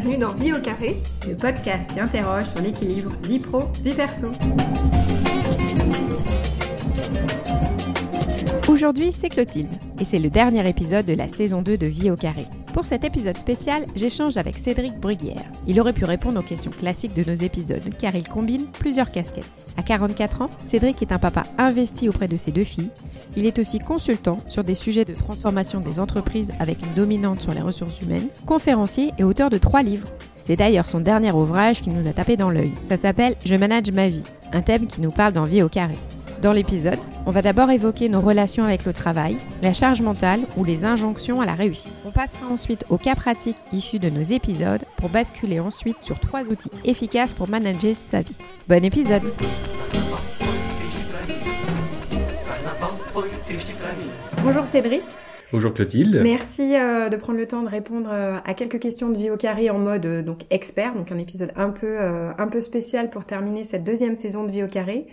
bienvenue dans Vie au carré, le podcast qui interroge sur l'équilibre vie pro, vie perso. Aujourd'hui, c'est Clotilde, et c'est le dernier épisode de la saison 2 de Vie au carré. Pour cet épisode spécial, j'échange avec Cédric Bruguière. Il aurait pu répondre aux questions classiques de nos épisodes, car il combine plusieurs casquettes. À 44 ans, Cédric est un papa investi auprès de ses deux filles. Il est aussi consultant sur des sujets de transformation des entreprises avec une dominante sur les ressources humaines, conférencier et auteur de trois livres. C'est d'ailleurs son dernier ouvrage qui nous a tapé dans l'œil. Ça s'appelle Je manage ma vie, un thème qui nous parle d'envie au carré. Dans l'épisode, on va d'abord évoquer nos relations avec le travail, la charge mentale ou les injonctions à la réussite. On passera ensuite aux cas pratiques issus de nos épisodes pour basculer ensuite sur trois outils efficaces pour manager sa vie. Bon épisode Bonjour Cédric. Bonjour Clotilde. Merci euh, de prendre le temps de répondre euh, à quelques questions de vie au carré en mode euh, donc expert, donc un épisode un peu un peu spécial pour terminer cette deuxième saison de vie au carré.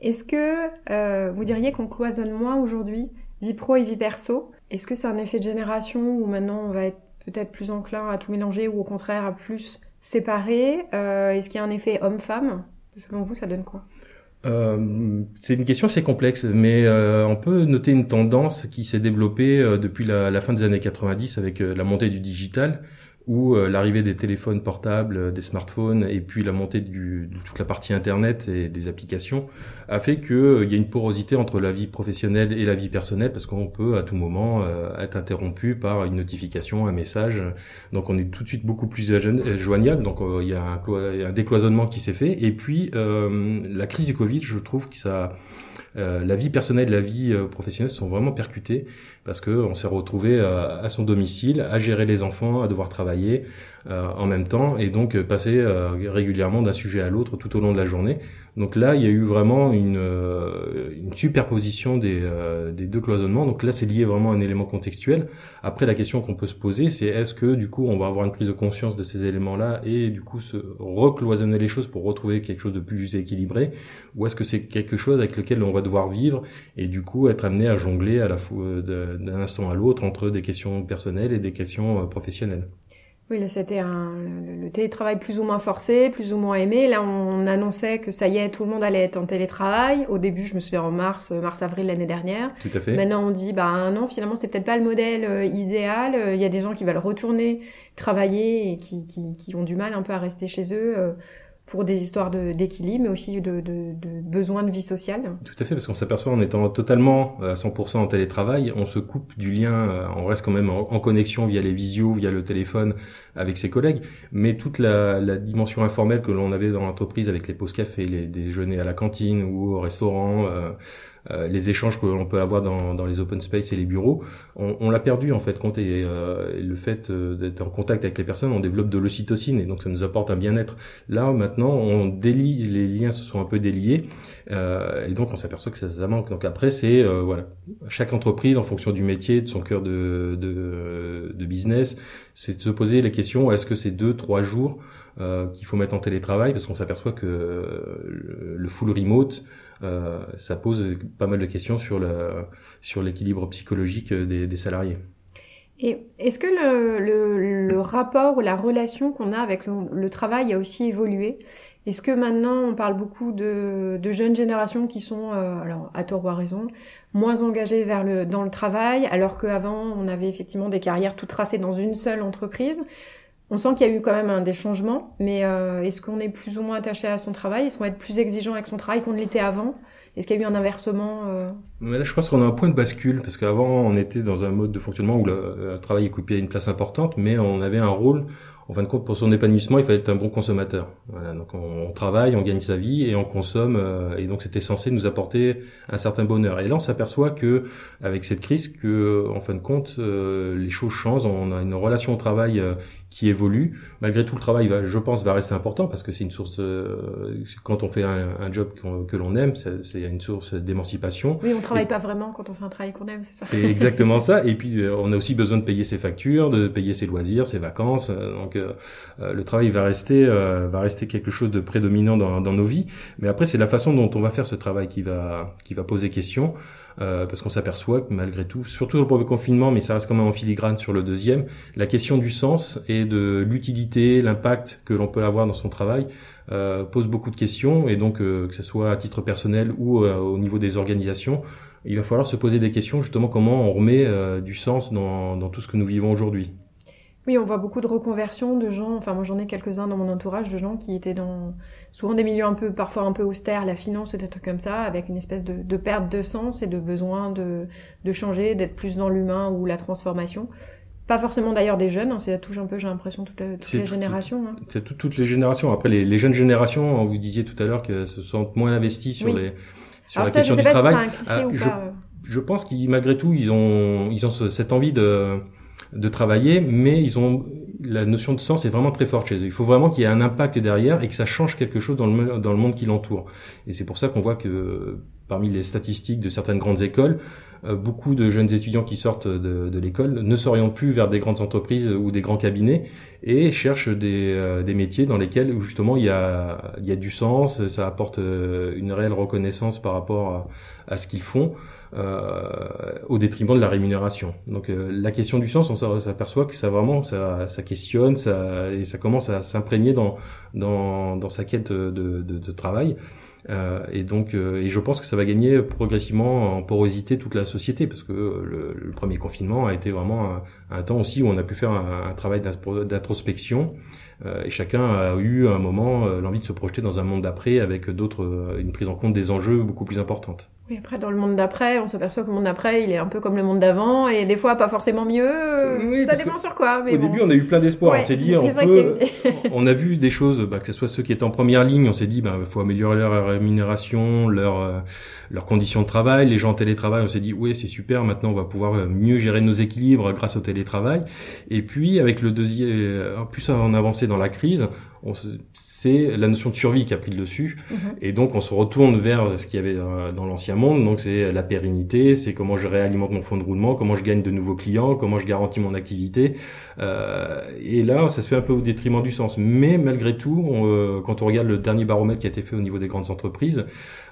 Est-ce que vous diriez qu'on cloisonne moins aujourd'hui vie pro et vie perso? Est-ce que c'est un effet de génération où maintenant on va être peut-être plus enclin à tout mélanger ou au contraire à plus séparer? Est-ce qu'il y a un effet homme-femme? Selon vous, ça donne quoi? Euh, c'est une question assez complexe, mais euh, on peut noter une tendance qui s'est développée euh, depuis la, fin des années 90 avec la montée du digital où euh, l'arrivée des téléphones portables, euh, des smartphones et puis la montée de toute la partie internet et des applications a fait qu'il euh, y a une porosité entre la vie professionnelle et la vie personnelle parce qu'on peut à tout moment être interrompu par une notification, un message. Donc on est tout de suite beaucoup plus joignable. Donc il y, a un, décloisonnement qui s'est fait. Et puis la crise du Covid, je trouve que ça la vie personnelle et la vie professionnelle sont vraiment percutées parce que on s'est retrouvé euh, à son domicile, à gérer les enfants, à devoir travailler en même temps et donc passer régulièrement d'un sujet à l'autre tout au long de la journée. Donc là, il y a eu vraiment une, euh, superposition des, euh, deux cloisonnements. Donc là, c'est lié vraiment à un élément contextuel. Après, la question qu'on peut se poser, c'est est-ce que du coup, on va avoir une prise de conscience de ces éléments-là et du coup se recloisonner les choses pour retrouver quelque chose de plus équilibré, ou est-ce que c'est quelque chose avec lequel on va devoir vivre et du coup être amené à jongler à la euh, d'un instant à l'autre entre des questions personnelles et des questions professionnelles? Oui, là c'était un, le, télétravail plus ou moins forcé, plus ou moins aimé. Là, on annonçait que ça y est, tout le monde allait être en télétravail. Au début, je me souviens en mars, mars-avril l'année dernière. Tout à fait. Maintenant, on dit, bah non, finalement, c'est peut-être pas le modèle euh, idéal. Il y a des gens qui veulent retourner travailler et qui, qui, qui, ont du mal un peu à rester chez eux. Euh, pour des histoires d'équilibre, mais aussi de, de, de besoins de vie sociale. Tout à fait, parce qu'on s'aperçoit en étant totalement à 100% en télétravail, on se coupe du lien, euh, on reste quand même en, connexion via les visios, via le téléphone avec ses collègues, mais toute la, la dimension informelle que l'on avait dans l'entreprise avec les pauses café, les déjeuners à la cantine ou au restaurant, euh, euh, les échanges que l'on peut avoir dans, dans, les open space et les bureaux, on, on l'a perdu en fait compte et, euh, le fait euh, d'être en contact avec les personnes, on développe de l'ocytocine et donc ça nous apporte un bien-être. Là maintenant, on délie, les liens se sont un peu déliés euh, et donc on s'aperçoit que ça, ça, manque. Donc après, c'est voilà, chaque entreprise en fonction du métier, de son cœur de, de, de business, c'est de se poser la question est-ce que c'est deux, trois jours euh, qu'il faut mettre en télétravail? Parce qu'on s'aperçoit que le full remote euh, ça pose pas mal de questions sur le sur l'équilibre psychologique des, des, salariés. Et est-ce que le, le, le, rapport ou la relation qu'on a avec le, le, travail a aussi évolué? Est-ce que maintenant on parle beaucoup de, de jeunes générations qui sont, euh, alors à tort ou à raison, moins engagées vers le, dans le travail, alors qu'avant on avait effectivement des carrières tout tracées dans une seule entreprise? On sent qu'il y a eu quand même des changements, mais euh, est-ce qu'on est plus ou moins attaché à son travail? Est-ce qu'on va être plus exigeant avec son travail qu'on l'était avant? Est-ce qu'il y a eu un inversement euh... Là, je pense qu'on a un point de bascule, parce qu'avant, on était dans un mode de fonctionnement où le, le travail occupait une place importante, mais on avait un rôle en fin de compte, pour son épanouissement, il fallait être un bon consommateur. Voilà, donc on, travaille, on gagne sa vie et on consomme, euh, et donc c'était censé nous apporter un certain bonheur. Et là, on s'aperçoit que avec cette crise, que en fin de compte, euh, les choses changent. On a une relation au travail euh, qui évolue. Malgré tout, le travail, va, je pense, va rester important parce que c'est une source. quand on fait un, un job que l'on aime, c'est une source d'émancipation. Oui, on travaille pas vraiment quand on fait un travail qu'on aime, c'est ça. C'est exactement ça. Et puis, on a aussi besoin de payer ses factures, de payer ses loisirs, ses vacances. Donc euh, le travail va rester euh, va rester quelque chose de prédominant dans, dans nos vies. Mais après, c'est la façon dont on va faire ce travail qui va qui va poser question. Euh, parce qu'on s'aperçoit que malgré tout, surtout dans le premier confinement, mais ça reste quand même en filigrane sur le deuxième, la question du sens et de l'utilité, l'impact que l'on peut avoir dans son travail euh, pose beaucoup de questions et donc euh, que ce soit à titre personnel ou au niveau des organisations, il va falloir se poser des questions justement comment on remet du sens dans, dans tout ce que nous vivons aujourd'hui. Oui, on voit beaucoup de reconversions de gens, enfin moi j'en ai quelques-uns dans mon entourage de gens qui étaient dans souvent des milieux un peu parfois un peu austères, la finance des trucs comme ça, avec une espèce de, de perte de sens et de besoin de, de changer, d'être plus dans l'humain ou la transformation. Pas forcément d'ailleurs des jeunes, hein, ça touche un peu, j'ai l'impression, toutes, toutes C'est les tout- générations. hein. C'est tout- toutes les générations. Après, les, les jeunes générations, vous disiez tout à l'heure que se sentent moins investis sur Oui. les sur Alors la ça, question je sais du pas travail. si c'est un cliché Ah, ou je- pas. euh. Je pense qu'ils malgré tout ils ont ils ont ce- cette envie de de travailler, mais ils ont la notion de sens est vraiment très forte chez eux. Il faut vraiment qu'il y ait un impact derrière et que ça change quelque chose dans le dans le monde qui l'entoure. Et c'est pour ça qu'on voit que parmi les statistiques de certaines grandes écoles, euh, beaucoup de jeunes étudiants qui sortent de, de l'école ne s'orientent plus vers des grandes entreprises ou des grands cabinets et cherchent des, euh, des métiers dans lesquels justement il y a, y a du sens, ça apporte euh, une réelle reconnaissance par rapport à, à ce qu'ils font euh, au détriment de la rémunération. Donc euh, la question du sens, on s'a- s'aperçoit que ça vraiment ça, ça questionne, ça et ça commence à s'imprégner dans dans dans sa quête de, de, de travail. Euh, et donc, euh, et je pense que ça va gagner progressivement en porosité toute la société, parce que euh, le, premier confinement a été vraiment un, temps aussi où on a pu faire un, travail d'intro- d'introspection, euh, et chacun a eu à un moment euh, l'envie de se projeter dans un monde d'après avec d'autres, euh, une prise en compte des enjeux beaucoup plus importante. Oui, après, dans le monde d'après, on s'aperçoit que le monde d'après, il est un peu comme le monde d'avant, et des fois pas forcément mieux. Oui, ça dépend sur quoi. Mais Au bon. début, on a eu plein d'espoir. Ouais, on s'est dit, on peut, a on a vu des choses, bah, que ce soit ceux qui étaient en première ligne, on s'est dit, bah, faut améliorer leur rémunération, leur, euh, leurs conditions de travail. Les gens en télétravail, on s'est dit, oui, c'est super. Maintenant, on va pouvoir euh, mieux gérer nos équilibres grâce au télétravail. Et puis, avec le deuxième, euh, plus on avançait dans la crise, c'est la notion de survie qui a pris le dessus. Mhm. Et donc, on se retourne vers ce qu'il y avait euh, dans l'ancien monde. Donc, c'est la pérennité, c'est comment je réalimente mon fonds de roulement, comment je gagne de nouveaux clients, comment je garantis mon activité. Euh, et là, ça se fait un peu au détriment du sens. Mais malgré tout, on, euh, quand on regarde le dernier baromètre qui a été fait au niveau des grandes entreprises,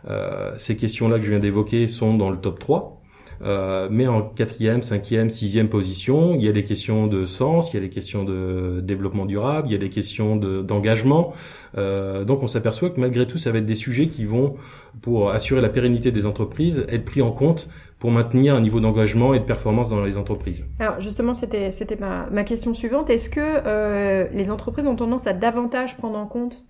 euh, ces questions-là que je viens d'évoquer sont dans le top 3. Euh, mais en quatrième, cinquième, sixième position, il y a les questions de sens, il y a les questions de développement durable, il y a les questions de- d'engagement. Euh, donc on s'aperçoit que malgré tout, ça va être des sujets qui vont, pour assurer la pérennité des entreprises, être pris en compte pour maintenir un niveau d'engagement et de performance dans les entreprises. Alors justement, c'était c'était ma, ma question suivante. Est-ce que euh, les entreprises ont tendance à davantage prendre en compte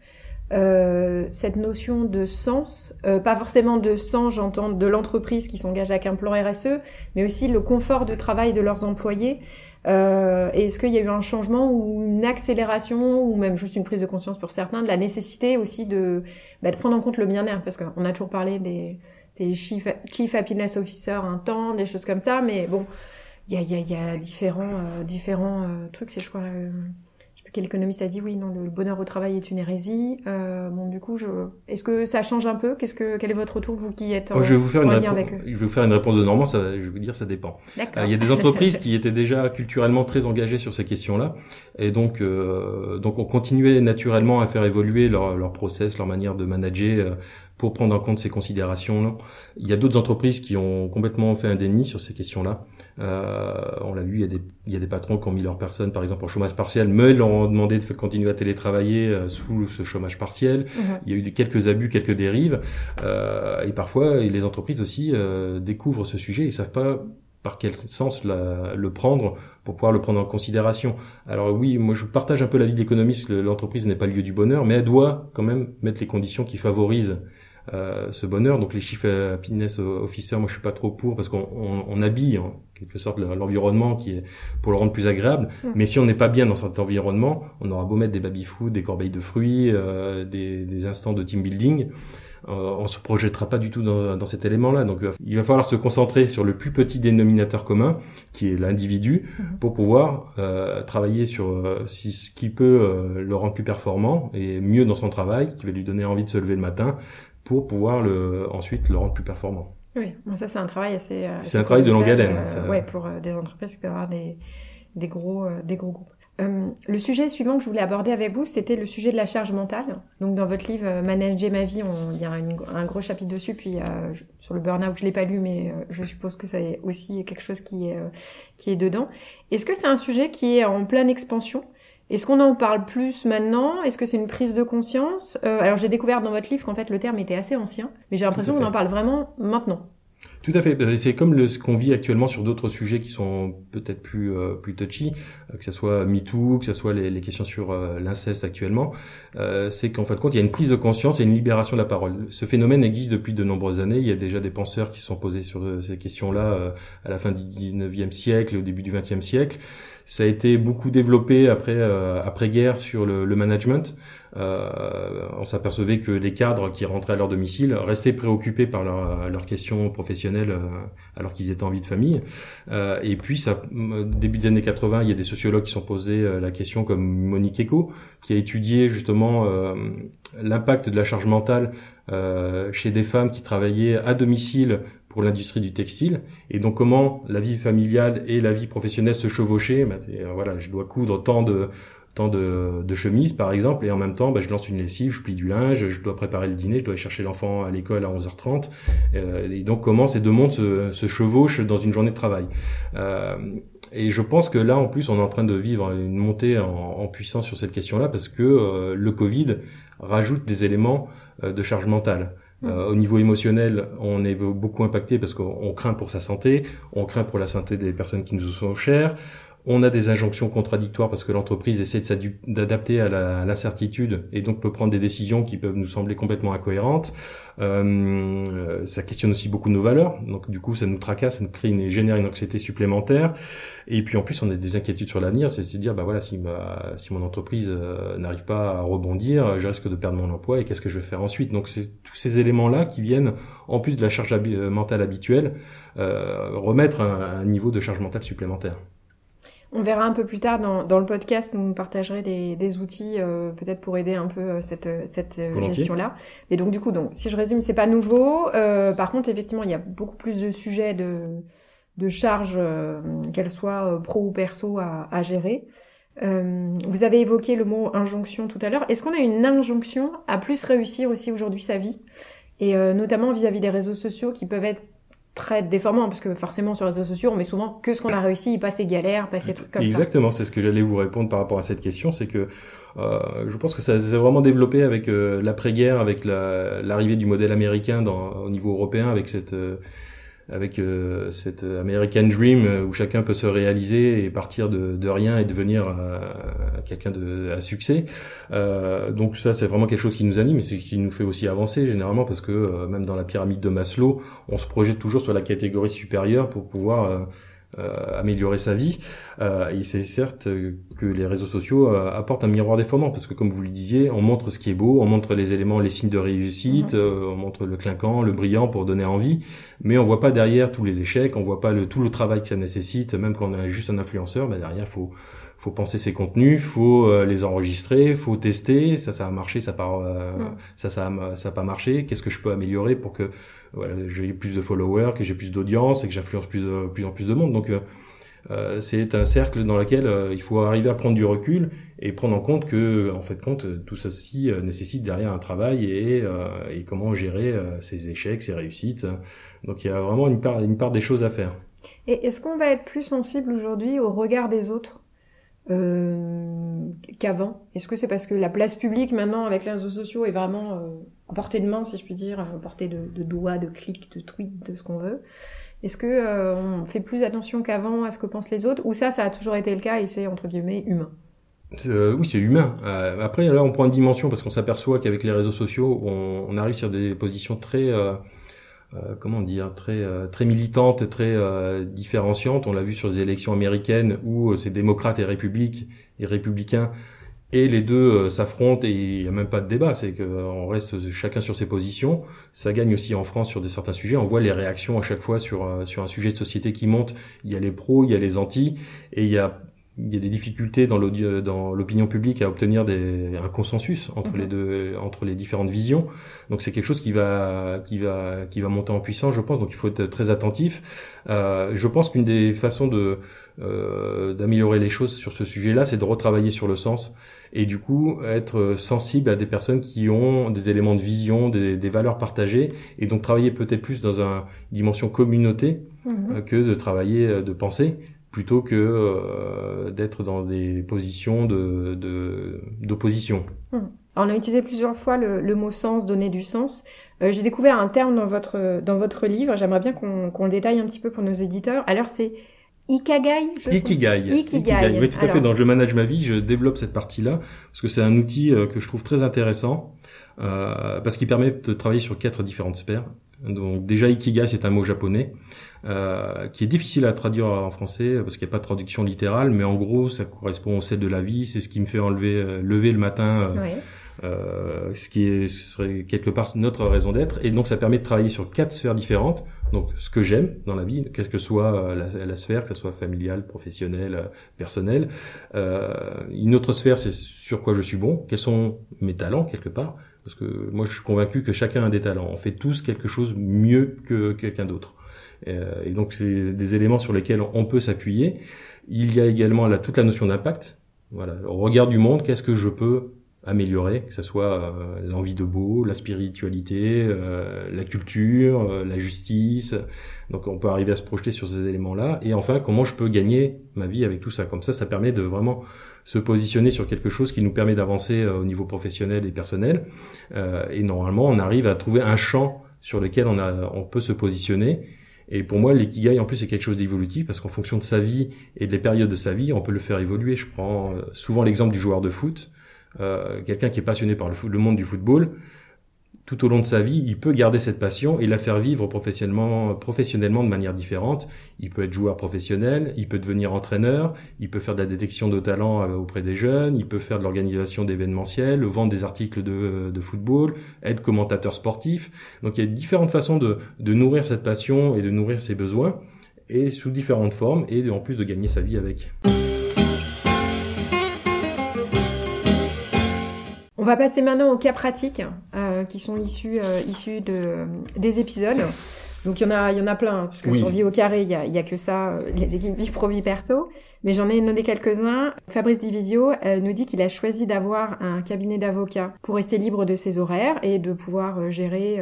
euh, cette notion de sens, euh, pas forcément de sens, j'entends, de l'entreprise qui s'engage avec un plan RSE, mais aussi le confort de travail de leurs employés. Euh, Est-ce qu'il y a eu un changement ou une accélération ou même juste une prise de conscience pour certains de la nécessité aussi de, bah, de prendre en compte le bien-être? Parce qu'on a toujours parlé des, des chief, chief happiness officer un temps, des choses comme ça, mais bon, il y a, y a, y a différents, euh, différents euh, trucs. C'est, je crois, euh, je sais plus quel économiste a dit oui, non, le bonheur au travail est une hérésie. Euh, bon, du coup, je, est-ce que ça change un peu? Qu'est-ce que, quel est votre retour, vous qui êtes en, Moi, je vais vous faire une en lien réponse. avec eux? Je vais vous faire une réponse de Normand. Ça, je vais vous dire, ça dépend. Euh, Il y a des entreprises qui étaient déjà culturellement très engagées sur ces questions-là, et donc euh, donc on continuait naturellement à faire évoluer leur leur process, leur manière de manager pour prendre en compte ces considérations-là. Il y a d'autres entreprises qui ont complètement fait un déni sur ces questions-là. Euh, on l'a vu, il y a des il y a des patrons qui ont mis leurs personnes, par exemple, en chômage partiel, mais leur ont demandé de continuer à télétravailler euh, sous ce chômage partiel. Mhm. Il y a eu des, quelques abus, quelques dérives, euh, et parfois et les entreprises aussi euh, découvrent ce sujet et savent pas par quel sens la- le prendre pour pouvoir le prendre en considération. Alors oui, moi je partage un peu l'avis de l'économiste l'entreprise n'est pas le lieu du bonheur, mais elle doit quand même mettre les conditions qui favorisent euh, ce bonheur. Donc les chiffres happiness officer, moi je suis pas trop pour parce qu'on on, on habille en quelque sorte le- l'environnement qui est pour le rendre plus agréable. Mm. Mais si on n'est pas bien dans cet environnement, on aura beau mettre des baby food, des corbeilles de fruits, euh, des, des instants de team building, euh, on se projettera pas du tout dans, dans cet élément-là. Donc euh, il va falloir se concentrer sur le plus petit dénominateur commun, qui est l'individu, Mhm. pour pouvoir euh, travailler sur euh, si, ce qui peut euh, le rendre plus performant et mieux dans son travail, qui va lui donner envie de se lever le matin, pour pouvoir le, ensuite le rendre plus performant. Oui, bon, ça c'est un travail assez. euh, C'est un travail de longue haleine, euh, ça. ouais, pour euh, des entreprises qui peuvent avoir des, des gros, euh, des gros groupes. Euh, le sujet suivant que je voulais aborder avec vous, c'était le sujet de la charge mentale. Donc dans votre livre Manager ma vie, on, il y a un gros chapitre dessus. Puis euh, sur le burn-out, je l'ai pas lu, mais je suppose que c'est aussi quelque chose qui est qui est dedans. Est-ce que c'est un sujet qui est en pleine expansion? Est-ce qu'on en parle plus maintenant? Est-ce que c'est une prise de conscience? Alors j'ai découvert dans votre livre qu'en fait le terme était assez ancien, mais j'ai l'impression qu'on en parle vraiment maintenant. Tout à fait. Bah, c'est comme le, ce qu'on vit actuellement sur d'autres sujets qui sont peut-être plus euh, plus touchy, euh, que ce soit MeToo, que ce soit les, les questions sur euh, l'inceste actuellement. c'est qu'en fin de compte, il y a une prise de conscience et une libération de la parole. Ce phénomène existe depuis de nombreuses années. Il y a déjà des penseurs qui sont posés sur ces questions-là à la fin du 19e siècle, au début du 20e siècle. Ça a été beaucoup développé après après guerre sur le, le management. Euh, on s'apercevait que les cadres qui rentraient à leur domicile restaient préoccupés par leurs questions professionnelles euh, alors qu'ils étaient en vie de famille. Euh, et puis, ça, début des années 80, il y a des sociologues qui sont posés la question, comme Monique Eco, qui a étudié justement l'impact de la charge mentale chez des femmes qui travaillaient à domicile pour l'industrie du textile et donc comment la vie familiale et la vie professionnelle se chevauchaient. Ben, voilà, je dois coudre tant de de, de chemises par exemple et en même temps bah, je lance une lessive, je plie du linge, je dois préparer le dîner, je dois chercher l'enfant à l'école à 11h30 euh, et donc comment ces deux mondes se, chevauchent dans une journée de travail. Euh, et je pense que là en plus on est en train de vivre une montée en, puissance sur cette question-là parce que le Covid rajoute des éléments de charge mentale. Euh, au niveau émotionnel, on est beaucoup impacté parce qu'on craint pour sa santé, on craint pour la santé des personnes qui nous sont chères. On a des injonctions contradictoires parce que l'entreprise essaie d'adapter à l'incertitude et donc peut prendre des décisions qui peuvent nous sembler complètement incohérentes. Euh, ça questionne aussi beaucoup nos valeurs, donc du coup ça nous tracasse, ça nous crée une, génère une anxiété supplémentaire. Et puis en plus on a des inquiétudes sur l'avenir, c'est à dire bah voilà si si mon entreprise euh, n'arrive pas à rebondir, je risque de perdre mon emploi et qu'est-ce que je vais faire ensuite? Donc c'est tous ces éléments là qui viennent en plus de la charge euh, mentale habituelle euh, remettre un niveau de charge mentale supplémentaire. On verra un peu plus tard dans, dans le podcast, vous partagerez des, des outils euh, peut-être pour aider un peu euh, cette, euh, cette gestion-là. Et donc du coup, donc si je résume, c'est pas nouveau. par contre, effectivement, il y a beaucoup plus de sujets de, de charges, qu'elles soient pro ou perso, à, à gérer. vous avez évoqué le mot injonction tout à l'heure. Est-ce qu'on a une injonction à plus réussir aussi aujourd'hui sa vie? Et notamment vis-à-vis -vis des réseaux sociaux qui peuvent être très déformant parce que forcément sur les réseaux sociaux on met souvent que ce qu'on a réussi, pas ses galères, pas ces trucs comme Exactement, c'est ce que j'allais vous répondre par rapport à cette question, c'est que euh, je pense que ça s'est vraiment développé avec euh, l'après-guerre, avec l'arrivée du modèle américain dans, au niveau européen, avec cette euh, avec euh, cette American Dream euh, où chacun peut se réaliser et partir de, rien et devenir euh, quelqu'un de à succès. Euh, donc ça, c'est vraiment quelque chose qui nous anime et c'est qui nous fait aussi avancer généralement parce que même dans la pyramide de Maslow, on se projette toujours sur la catégorie supérieure pour pouvoir euh, améliorer sa vie. Euh, et c'est certes que les réseaux sociaux euh, apportent un miroir déformant parce que comme vous le disiez, on montre ce qui est beau, on montre les éléments, les signes de réussite, mhm. on montre le clinquant, le brillant pour donner envie, mais on voit pas derrière tous les échecs, on voit pas le, tout le travail que ça nécessite, même quand on est juste un influenceur, bah derrière faut faut penser ses contenus, faut les enregistrer, faut tester, ça ça a marché, ça part, ça ça a, ça a pas marché, qu'est-ce que je peux améliorer pour que voilà, j'ai plus de followers, que j'ai plus d'audience et que j'influence plus, plus en plus de monde. Donc euh, euh c'est un cercle dans lequel euh, il faut arriver à prendre du recul et prendre en compte que, en fait, compte tout ceci euh, nécessite derrière un travail et, et comment gérer ses échecs, ses réussites. Donc il y a vraiment une part, une part des choses à faire. Et est-ce qu'on va être plus sensible aujourd'hui au regard des autres? Euh, qu'avant. Est-ce que c'est parce que la place publique maintenant avec les réseaux sociaux est vraiment euh, à portée de main, si je puis dire, à portée de, de doigts, de clics, de tweets, de ce qu'on veut? Est-ce que euh, on fait plus attention qu'avant à ce que pensent les autres? Ou ça, ça a toujours été le cas et c'est entre guillemets humain? Euh, oui, c'est humain. Euh, après, là, on prend une dimension parce qu'on s'aperçoit qu'avec les réseaux sociaux, on, on, arrive sur des positions très euh, comment dire, très euh, très militante, très euh, différenciante. On l'a vu sur les élections américaines où c'est démocrates et républiques et républicains et les deux s'affrontent et il n'y a même pas de débat, c'est qu'on reste chacun sur ses positions. Ça gagne aussi en France sur des certains sujets. On voit les réactions à chaque fois sur sur un sujet de société qui monte. Il y a les pros, il y a les antis, et il y a il y a des difficultés dans l'opinion publique à obtenir des, un consensus entre les mhm. deux, entre les différentes visions. Donc c'est quelque chose qui va, qui va, qui va monter en puissance, je pense. Donc il faut être très attentif. Euh, je pense qu'une des façons de euh, d'améliorer les choses sur ce sujet-là, c'est de retravailler sur le sens et du coup être sensible à des personnes qui ont des éléments de vision, des, des valeurs partagées, et donc travailler peut-être plus dans une dimension communauté mhm. euh, que de travailler euh, de pensée plutôt que euh, d'être dans des positions de d'opposition. Hmm. On a utilisé plusieurs fois le, le, mot sens, donner du sens. Euh, J'ai découvert un terme dans votre dans votre livre. J'aimerais bien qu'on le détaille un petit peu pour nos éditeurs. Alors c'est Ikigai. Ikigai. Ikigai. Oui, tout à fait. Dans Je manage ma vie, je développe cette partie-là parce que c'est un outil euh, que je trouve très intéressant euh, parce qu'il permet de travailler sur quatre différentes sphères. Donc déjà Ikigai, c'est un mot japonais euh, qui est difficile à traduire en français parce qu'il n'y a pas de traduction littérale, mais en gros, ça correspond au sel de la vie. C'est ce qui me fait enlever, euh, lever le matin. Euh, euh, ce qui est, ce serait quelque part notre raison d'être. Et donc ça permet de travailler sur quatre sphères différentes. Donc ce que j'aime dans la vie, quelle que soit la, la, sphère, que ce soit familiale, professionnelle, personnelle. Euh, une autre sphère, c'est sur quoi je suis bon, quels sont mes talents quelque part. Parce que moi je suis convaincu que chacun a des talents. On fait tous quelque chose mieux que quelqu'un d'autre. Euh, et donc c'est des éléments sur lesquels on peut s'appuyer. Il y a également là toute la notion d'impact. Voilà, au regard du monde, qu'est-ce que je peux améliorer, que ce soit euh, l'envie de beau, la spiritualité, euh, la culture, euh, la justice. Donc on peut arriver à se projeter sur ces éléments-là. Et enfin, comment je peux gagner ma vie avec tout ça? Comme ça, ça permet de vraiment se positionner sur quelque chose qui nous permet d'avancer au niveau professionnel et personnel. et normalement, on arrive à trouver un champ sur lequel on, peut se positionner et pour moi, l'ikigai, en plus, c'est quelque chose d'évolutif parce qu'en fonction de sa vie et des périodes de sa vie, on peut le faire évoluer. Je prends euh, souvent l'exemple du joueur de foot, euh, quelqu'un qui est passionné par le monde du football tout au long de sa vie, il peut garder cette passion et la faire vivre professionnellement, professionnellement de manière différente. Il peut être joueur professionnel, il peut devenir entraîneur, il peut faire de la détection de talents euh, auprès des jeunes, il peut faire de l'organisation d'événementiels, vendre des articles de, de, football, être commentateur sportif. Donc il y a différentes façons de, de nourrir cette passion et de nourrir ses besoins, et sous différentes formes, et en plus de gagner sa vie avec. Va passer maintenant aux cas pratiques euh, qui sont issus, euh, issus de, des épisodes. Donc il y en a, il y en a plein, parce que sur Vie au carré, il y a, y a que ça, euh, les équipes vie pro vie perso. Mais j'en ai nommé quelques-uns. Fabrice Divisio euh, nous dit qu'il a choisi d'avoir un cabinet d'avocats pour rester libre de ses horaires et de pouvoir euh, gérer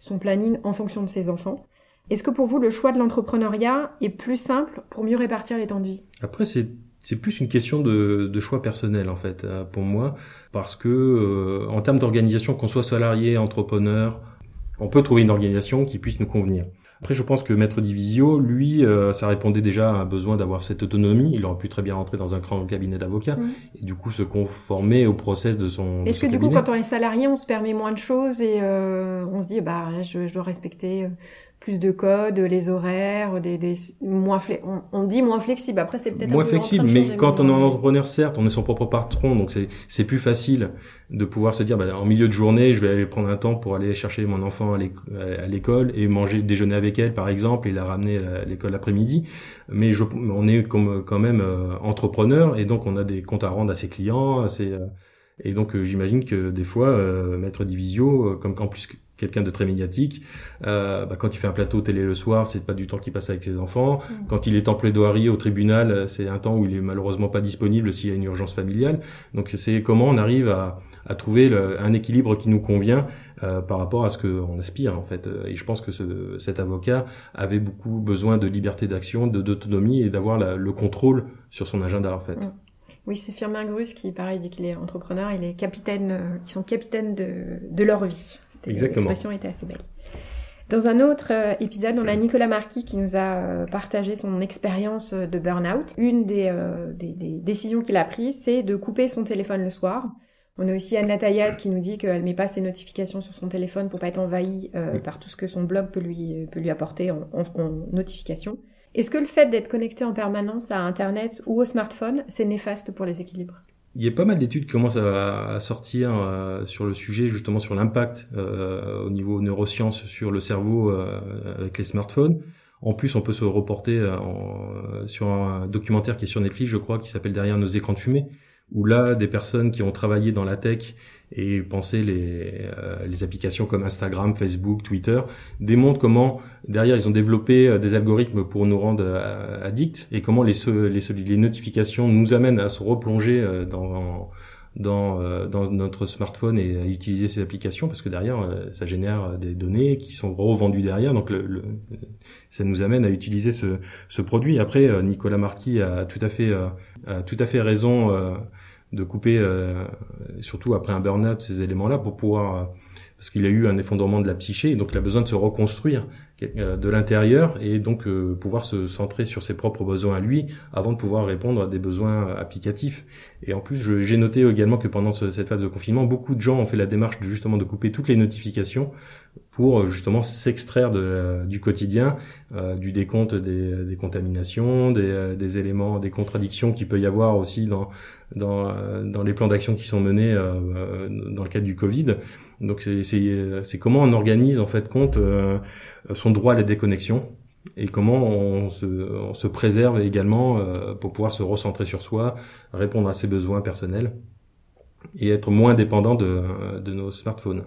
son planning en fonction de ses enfants. Est-ce que pour vous le choix de l'entrepreneuriat est plus simple pour mieux répartir les temps de vie? Après c'est c'est plus une question de, de, choix personnel en fait euh, pour moi parce que euh, en termes d'organisation qu'on soit salarié entrepreneur on peut trouver une organisation qui puisse nous convenir. Après je pense que maître Divisio lui euh, ça répondait déjà à un besoin d'avoir cette autonomie. Il aurait pu très bien rentrer dans un grand cabinet d'avocats mmh. et du coup se conformer au process de son est-ce que du coup quand on est salarié on se permet moins de choses et on se dit bah je, je dois respecter plus de code, les horaires, des, des moins on, on, dit moins flexible. Après, c'est peut-être moins flexible, mais quand on est un entrepreneur, certes, on est son propre patron, donc c'est c'est plus facile de pouvoir se dire, bah, en milieu de journée, je vais aller prendre un temps pour aller chercher mon enfant à l'école et manger, déjeuner avec elle, par exemple, et la ramener à l'école l'après-midi. Mais je, on est comme quand même euh, entrepreneur et donc on a des comptes à rendre à ses clients, à ses, euh, et donc euh, j'imagine que des fois, Maître Divisio, comme qu'en plus quelqu'un de très médiatique. Euh, bah, quand il fait un plateau télé le soir, c'est pas du temps qu'il passe avec ses enfants. Mm. Quand il est en plaidoirie au tribunal, c'est un temps où il est malheureusement pas disponible s'il y a une urgence familiale. Donc c'est comment on arrive à, à trouver le, un équilibre qui nous convient euh, par rapport à ce qu'on aspire en fait. Et je pense que ce, cet avocat avait beaucoup besoin de liberté d'action, d'autonomie et d'avoir le contrôle sur son agenda en fait. Mm. Oui, c'est Firmin Grus qui, pareil, dit qu'il est entrepreneur. Il est capitaine, euh, ils sont capitaines de, de leur vie. Exactement. L'expression était assez belle. Dans un autre euh, épisode, on a Nicolas Marquis qui nous a euh, partagé son expérience de burn-out. Une des, des, des décisions qu'il a prises, c'est de couper son téléphone le soir. On a aussi Anne Latayade qui nous dit qu'elle met pas ses notifications sur son téléphone pour pas être envahie par tout ce que son blog peut lui, peut lui apporter en, en, en notification. Est-ce que le fait d'être connecté en permanence à Internet ou au smartphone, c'est néfaste pour les équilibres? Il y a pas mal d'études qui commencent à, sortir euh, sur le sujet, justement sur l'impact euh, au niveau neurosciences sur le cerveau euh, avec les smartphones. En plus, on peut se reporter sur un documentaire qui est sur Netflix, je crois, qui s'appelle Derrière nos écrans de fumée, où là, des personnes qui ont travaillé dans la tech et penser les, euh, les applications comme Instagram, Facebook, Twitter démontrent comment derrière ils ont développé euh, des algorithmes pour nous rendre euh, addicts et comment les, les, les, notifications nous amènent à se replonger dans, dans, dans notre smartphone et à utiliser ces applications parce que derrière ça génère des données qui sont revendues derrière. Donc le, ça nous amène à utiliser ce, ce produit. Après Nicolas Marquis a tout à fait a tout à fait raison de couper, euh, surtout après un burn-out, ces éléments-là pour pouvoir, euh, parce qu'il a eu un effondrement de la psyché, et donc il a besoin de se reconstruire euh, de l'intérieur et donc pouvoir se centrer sur ses propres besoins à lui avant de pouvoir répondre à des besoins applicatifs. Et en plus, j'ai noté également que pendant cette phase de confinement, beaucoup de gens ont fait la démarche de, justement de couper toutes les notifications pour justement s'extraire du quotidien, euh, du décompte des, des contaminations, des, des, éléments, des contradictions qu'il peut y avoir aussi dans dans, dans les plans d'action qui sont menés euh, dans le cadre du Covid. Donc c'est comment on organise en fait compte euh, son droit à la déconnexion et comment on se, on se préserve également euh, pour pouvoir se recentrer sur soi, répondre à ses besoins personnels et être moins dépendant de, de nos smartphones.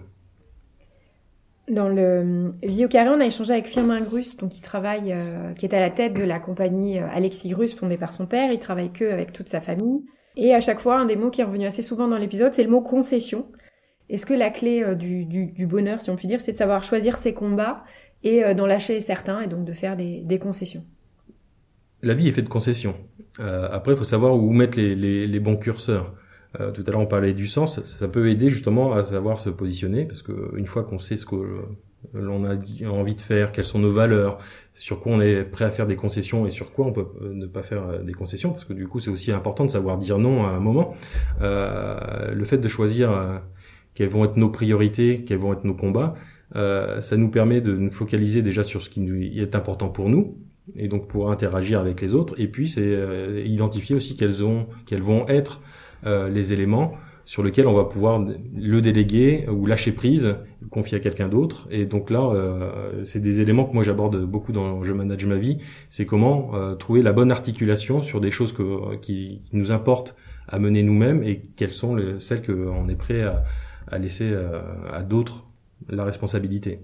Dans le Vie au carré, on a échangé avec Firmin Grus, donc qui travaille, euh, qui est à la tête de la compagnie euh, Alexis Grus, fondée par son père. Il travaille que avec toute sa famille. Et à chaque fois, un des mots qui est revenu assez souvent dans l'épisode, c'est le mot concession. Est-ce que la clé euh, du, du, du, bonheur, si on peut dire, c'est de savoir choisir ses combats et d'en lâcher certains et donc de faire des, des concessions? La vie est faite de concessions. Euh, après, il faut savoir où mettre les, les, les bons curseurs. Euh, tout à l'heure, on parlait du sens. Ça, peut aider justement à savoir se positionner, parce que une fois qu'on sait ce que l'on a envie de faire, quelles sont nos valeurs, sur quoi on est prêt à faire des concessions et sur quoi on peut euh, ne pas faire euh, des concessions, parce que du coup, c'est aussi important de savoir dire non à un moment. le fait de choisir quelles vont être nos priorités, quels vont être nos combats, ça nous permet de nous focaliser déjà sur ce qui est important pour nous, et donc pour interagir avec les autres. Et puis c'est identifier aussi quelles ont, quelles vont être euh, les éléments sur lesquels on va pouvoir le déléguer ou lâcher prise, confier à quelqu'un d'autre. Et donc là, euh, c'est des éléments que moi j'aborde beaucoup dans Je manage ma vie. C'est comment euh, trouver la bonne articulation sur des choses que, qui, nous importent à mener nous-mêmes et quelles sont les, celles qu'on est prêt à, à laisser à d'autres la responsabilité.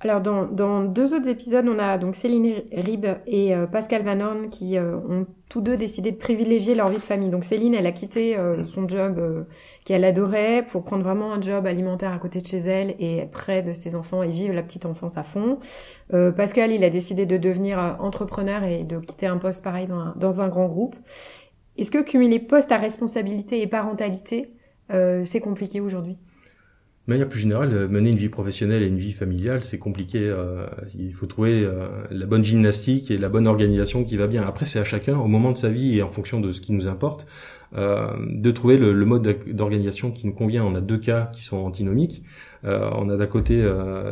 Alors dans, dans, deux autres épisodes, on a donc Céline Rib et euh, Pascal Van Horn qui euh, ont tous deux décidé de privilégier leur vie de famille. Donc Céline, elle a quitté euh, son job qu'elle adorait pour prendre vraiment un job alimentaire à côté de chez elle et près de ses enfants et vivre la petite enfance à fond. Pascal, il a décidé de devenir entrepreneur et de quitter un poste pareil dans un, dans un grand groupe. Est-ce que cumuler poste à responsabilité et parentalité, c'est compliqué aujourd'hui de manière plus générale, euh, mener une vie professionnelle et une vie familiale, c'est compliqué. Euh, il faut trouver euh, la bonne gymnastique et la bonne organisation qui va bien. Après, c'est à chacun, au moment de sa vie et en fonction de ce qui nous importe, de trouver le, mode d'organisation qui nous convient. On a deux cas qui sont antinomiques. on a d'un côté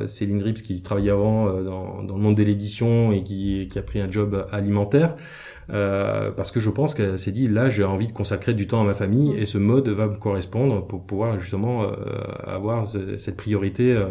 Céline Rips qui travaillait avant dans, le monde de l'édition et qui, a pris un job alimentaire. Euh, parce que je pense qu'elle s'est dit là j'ai envie de consacrer du temps à ma famille et ce mode va me correspondre pour pouvoir justement euh, avoir cette priorité euh,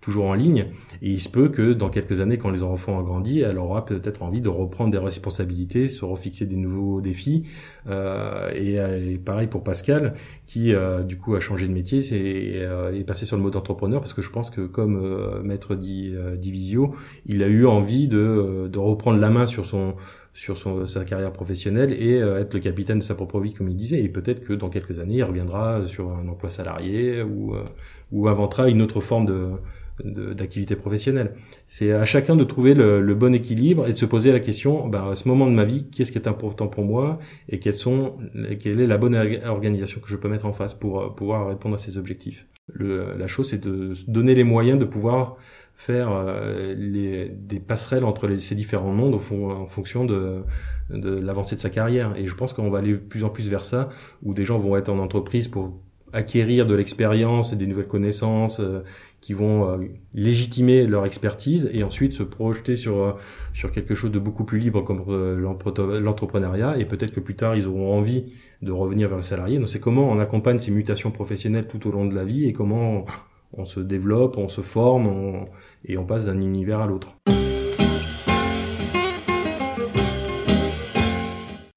toujours en ligne. Et il se peut que dans quelques années, quand les enfants ont grandi, elle aura peut-être envie de reprendre des responsabilités, se refixer des nouveaux défis. Euh, et, pareil pour Pascal, qui du coup a changé de métier et est passé sur le mode entrepreneur, parce que je pense que comme maître Divisio, il a eu envie de, de reprendre la main sur son sur son, sa carrière professionnelle et euh, être le capitaine de sa propre vie, comme il disait. Et peut-être que dans quelques années, il reviendra sur un emploi salarié ou, euh, ou inventera une autre forme de d'activité professionnelle. C'est à chacun de trouver le, le, bon équilibre et de se poser la question, ben, à ce moment de ma vie, qu'est-ce qui est important pour moi et quelles sont, quelle est la bonne organisation que je peux mettre en face pour euh, pouvoir répondre à ces objectifs. Le, la chose, c'est de se donner les moyens de pouvoir faire euh, les, des passerelles entre les, ces différents mondes au en fonction de, de l'avancée de sa carrière. Et je pense qu'on va aller de plus en plus vers ça, où des gens vont être en entreprise pour acquérir de l'expérience et des nouvelles connaissances euh, qui vont euh, légitimer leur expertise et ensuite se projeter sur sur quelque chose de beaucoup plus libre comme l'entrepreneuriat et peut-être que plus tard ils auront envie de revenir vers le salarié. Donc c'est comment on accompagne ces mutations professionnelles tout au long de la vie et comment on se développe, on se forme on, et on passe d'un univers à l'autre.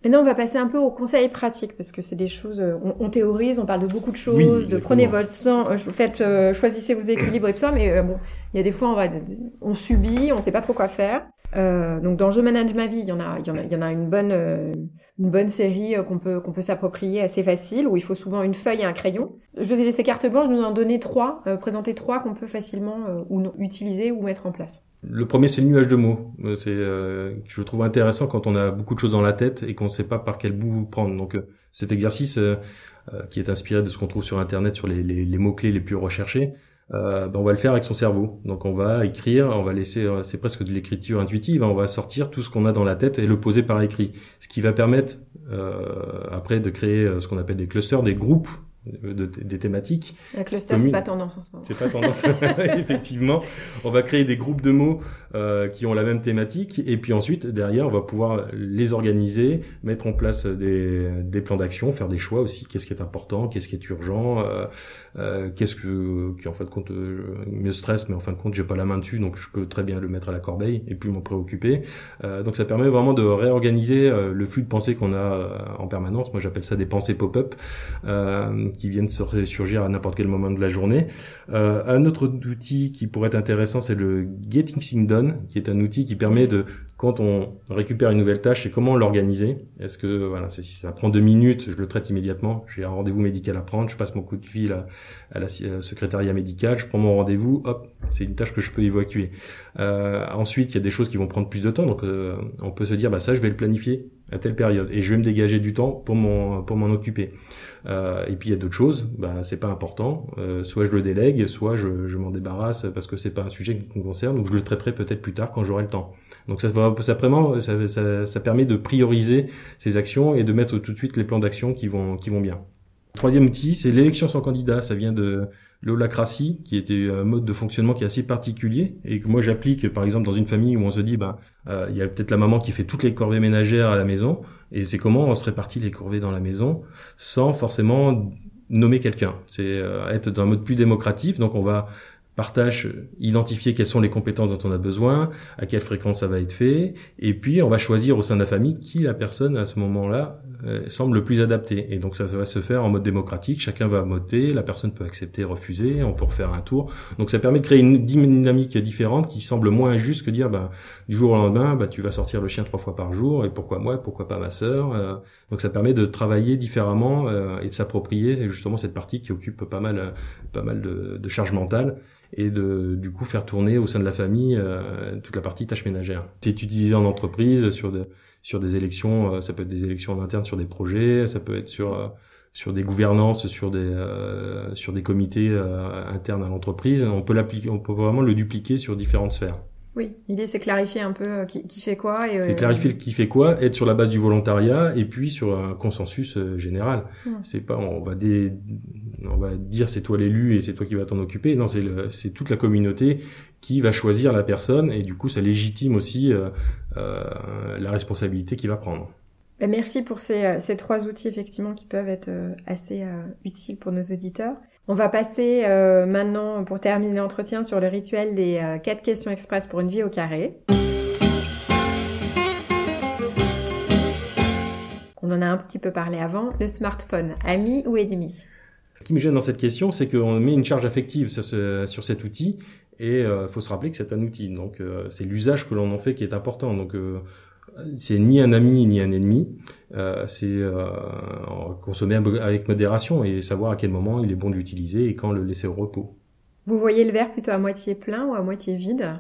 Maintenant, on va passer un peu aux conseils pratiques parce que c'est des choses, euh, on, théorise, on parle de beaucoup de choses, de prenez votre sang, euh, faites, euh, choisissez vos équilibres et tout ça, mais bon, il y a des fois, on, va, on subit, on ne sait pas trop quoi faire. Euh, donc dans Je manage ma vie, il y en a, il y en a, il y en a une bonne, euh, une bonne série euh, qu'on peut, qu'on peut s'approprier assez facile où il faut souvent une feuille et un crayon. Je vais laisser carte blanche, nous en donner trois, présenter trois qu'on peut facilement ou non, utiliser ou mettre en place. Le premier, c'est le nuage de mots. C'est, je trouve intéressant quand on a beaucoup de choses dans la tête et qu'on ne sait pas par quel bout prendre. Donc, cet exercice qui est inspiré de ce qu'on trouve sur Internet sur les, les, les mots clés les plus recherchés, euh, ben, on va le faire avec son cerveau. Donc, on va écrire, on va laisser, euh, c'est presque de l'écriture intuitive. hein, on va sortir tout ce qu'on a dans la tête et le poser par écrit, ce qui va permettre euh, après de créer euh, ce qu'on appelle des clusters, des groupes de, des thématiques Un cluster, c'est pas tendance en ce moment. c'est pas tendance. Effectivement, on va créer des groupes de mots euh, qui ont la même thématique, et puis ensuite derrière, on va pouvoir les organiser, mettre en place des, des plans d'action, faire des choix aussi. Qu'est-ce qui est important, qu'est-ce qui est urgent, euh, euh, qu'est-ce que qui en fin de compte euh, me stresse, mais en fin de compte j'ai pas la main dessus, donc je peux très bien le mettre à la corbeille et puis m'en préoccuper. Euh, donc ça permet vraiment de réorganiser euh, le flux de pensée qu'on a en permanence. Moi j'appelle ça des pensées pop-up euh, qui viennent surgir à n'importe quel moment de la journée. Euh, un autre outil qui pourrait être intéressant, c'est le Getting Things Done, qui est un outil qui permet de, quand on récupère une nouvelle tâche, c'est comment l'organiser. Est-ce que voilà, si ça prend deux minutes, je le traite immédiatement. J'ai un rendez-vous médical à prendre, je passe mon coup de fil à, à la la secrétariat médical, je prends mon rendez-vous, hop, c'est une tâche que je peux évacuer. Euh, ensuite, il y a des choses qui vont prendre plus de temps, donc euh, on peut se dire, bah ça, je vais le planifier à telle période et je vais me dégager du temps pour m'en pour m'en occuper. Euh, et puis il y a d'autres choses, bah c'est pas important. Euh, soit je le délègue, soit je, je m'en débarrasse parce que c'est pas un sujet qui me concerne, ou je le traiterai peut-être plus tard quand j'aurai le temps. Donc ça, ça vraiment, ça, ça, ça permet de prioriser ces actions et de mettre tout de suite les plans d'action qui vont qui vont bien. Troisième outil, c'est l'élection sans candidat. Ça vient de l'holacratie, qui était un mode de fonctionnement qui est assez particulier et que moi j'applique par exemple dans une famille où on se dit, bah, il y a peut-être la maman qui fait toutes les corvées ménagères à la maison et c'est comment on se répartit les corvées dans la maison sans forcément nommer quelqu'un. C'est euh, être dans un mode plus démocratique. Donc on va par euh, identifier quelles sont les compétences dont on a besoin, à quelle fréquence ça va être fait, et puis on va choisir au sein de la famille qui la personne à ce moment-là euh, semble le plus adaptée. Et donc ça, va se faire en mode démocratique, chacun va voter, la personne peut accepter, refuser, on peut refaire un tour. Donc ça permet de créer une dynamique différente qui semble moins injuste que dire bah, du jour au lendemain, bah, tu vas sortir le chien trois fois par jour, et pourquoi moi, pourquoi pas ma sœur. euh. donc ça permet de travailler différemment euh, et de s'approprier justement cette partie qui occupe pas mal, euh, pas mal de, de charge mentale et de du coup faire tourner au sein de la famille euh, toute la partie tâches ménagères. C'est utilisé en entreprise sur sur des élections, euh, ça peut être des élections en interne sur des projets, ça peut être sur euh, sur des gouvernances, sur des euh, sur des comités euh, internes à l'entreprise. On peut l'appliquer, on peut vraiment le dupliquer sur différentes sphères. Oui, l'idée c'est clarifier un peu euh, qui, qui fait quoi et euh, C'est clarifier qui fait quoi, être sur la base du volontariat et puis sur un consensus euh, général. C'est pas on va dé- on va dire c'est toi l'élu et c'est toi qui vas t'en occuper. Non, c'est le- c'est toute la communauté qui va choisir la personne et du coup ça légitime aussi euh, la responsabilité qu'il va prendre. Ben, merci pour ces, ces trois outils effectivement qui peuvent être assez utiles pour nos auditeurs. On va passer euh, maintenant pour terminer l'entretien sur le rituel des euh, quatre questions express pour une vie au carré. On en a un petit peu parlé avant. Le smartphone, ami ou ennemi? Ce qui me gêne dans cette question, c'est qu'on met une charge affective sur, ce- sur cet outil et il faut se rappeler que c'est un outil. Donc euh, c'est l'usage que l'on en fait qui est important. Euh, c'est ni un ami ni un ennemi. Euh, c'est euh, consommer avec modération et savoir à quel moment il est bon de l'utiliser et quand le laisser au repos. Vous voyez le verre plutôt à moitié plein ou à moitié vide?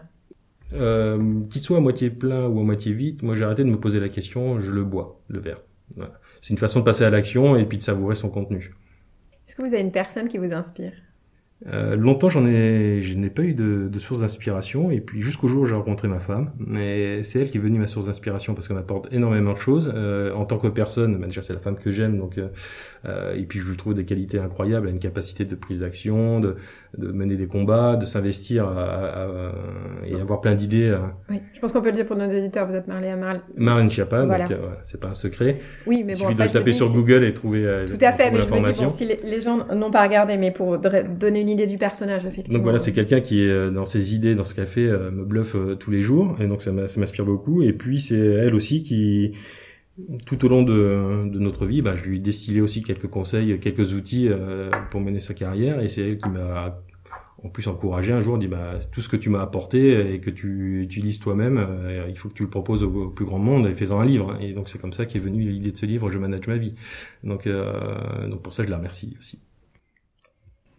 Euh, qu'il soit à moitié plein ou à moitié vide, moi j'ai arrêté de me poser la question, je le bois, le verre. Voilà. C'est une façon de passer à l'action et puis de savourer son contenu. Est-ce que vous avez une personne qui vous inspire? Euh, longtemps, j'en ai, je n'ai pas eu de, de source d'inspiration, et puis jusqu'au jour où j'ai rencontré ma femme, mais c'est elle qui est venue ma source d'inspiration parce qu'elle m'apporte énormément de choses. Euh, en tant que personne, bah, déjà c'est la femme que j'aime, donc euh, euh, et puis je lui trouve des qualités incroyables, elle a une capacité de prise d'action, de, de mener des combats, de s'investir à- à- à- et avoir plein d'idées. à Oui, je pense qu'on peut le dire pour nos auditeurs. Vous êtes marié à Mar... Marlène Schiappa, Voilà. donc euh, c'est pas un secret. Oui, mais Il bon, suffit après, de je me taper sur si- Google et trouver, euh, Tout à fait, mais je me dis, bon, si les, les gens n'ont pas regardé, mais pour donner une idée du personnage. Donc voilà, c'est quelqu'un qui est euh, dans ses idées, dans ce qu'elle fait, euh, me bluffe euh, tous les jours, et donc ça m'inspire beaucoup. Et puis c'est elle aussi qui tout au long de, de notre vie, bah, je lui ai distillé aussi quelques conseils, quelques outils pour mener sa carrière, et c'est elle qui m'a en plus encouragé un jour, dit bah tout ce que tu m'as apporté et que tu utilises toi-même, il faut que tu le proposes au, plus grand monde et fais-en un livre. Et donc c'est comme ça qu'est venue l'idée de ce livre, Je manage ma vie. Donc, euh, donc pour ça je la remercie aussi.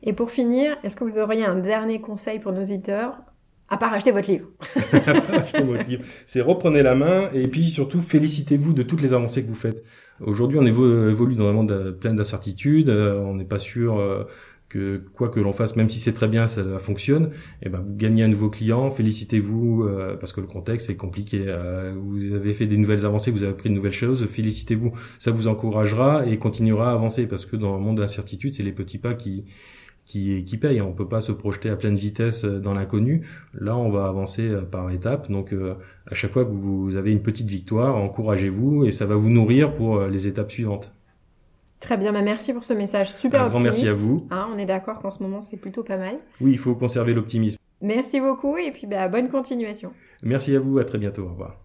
Et pour finir, est-ce que vous auriez un dernier conseil pour nos auditeurs à part acheter votre livre? acheter votre livre. C'est reprenez la main et puis surtout félicitez-vous de toutes les avancées que vous faites. Aujourd'hui, on évolue dans un monde plein d'incertitudes. Euh, on n'est pas sûr euh, que quoi que l'on fasse, même si c'est très bien, ça fonctionne. Et eh ben, vous gagnez un nouveau client, félicitez-vous euh, parce que le contexte est compliqué. vous avez fait des nouvelles avancées, vous avez appris de nouvelles choses, félicitez-vous. Ça vous encouragera et continuera à avancer parce que dans un monde d'incertitude, c'est les petits pas qui qui, qui paye. On peut pas se projeter à pleine vitesse euh, dans l'inconnu. Là, on va avancer euh, par étapes. Donc, euh, à chaque fois que vous avez une petite victoire, encouragez-vous et ça va vous nourrir pour les étapes suivantes. Très bien, bah merci pour ce message super Un grand merci à vous. Hein, on est d'accord qu'en ce moment c'est plutôt pas mal. Oui, il faut conserver l'optimisme. Merci beaucoup et puis bah, bonne continuation. Merci à vous, à très bientôt, au revoir.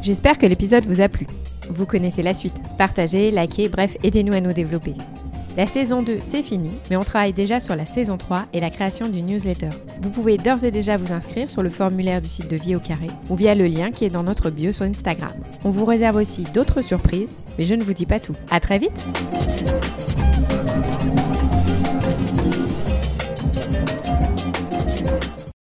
J'espère que l'épisode vous a plu. Vous connaissez la suite. Partagez, likez, bref, aidez-nous à nous développer. La saison 2, c'est fini, mais on travaille déjà sur la saison 3 et la création du newsletter. Vous pouvez d'ores et déjà vous inscrire sur le formulaire du site de Vie au Carré ou via le lien qui est dans notre bio sur Instagram. On vous réserve aussi d'autres surprises, mais je ne vous dis pas tout. À très vite!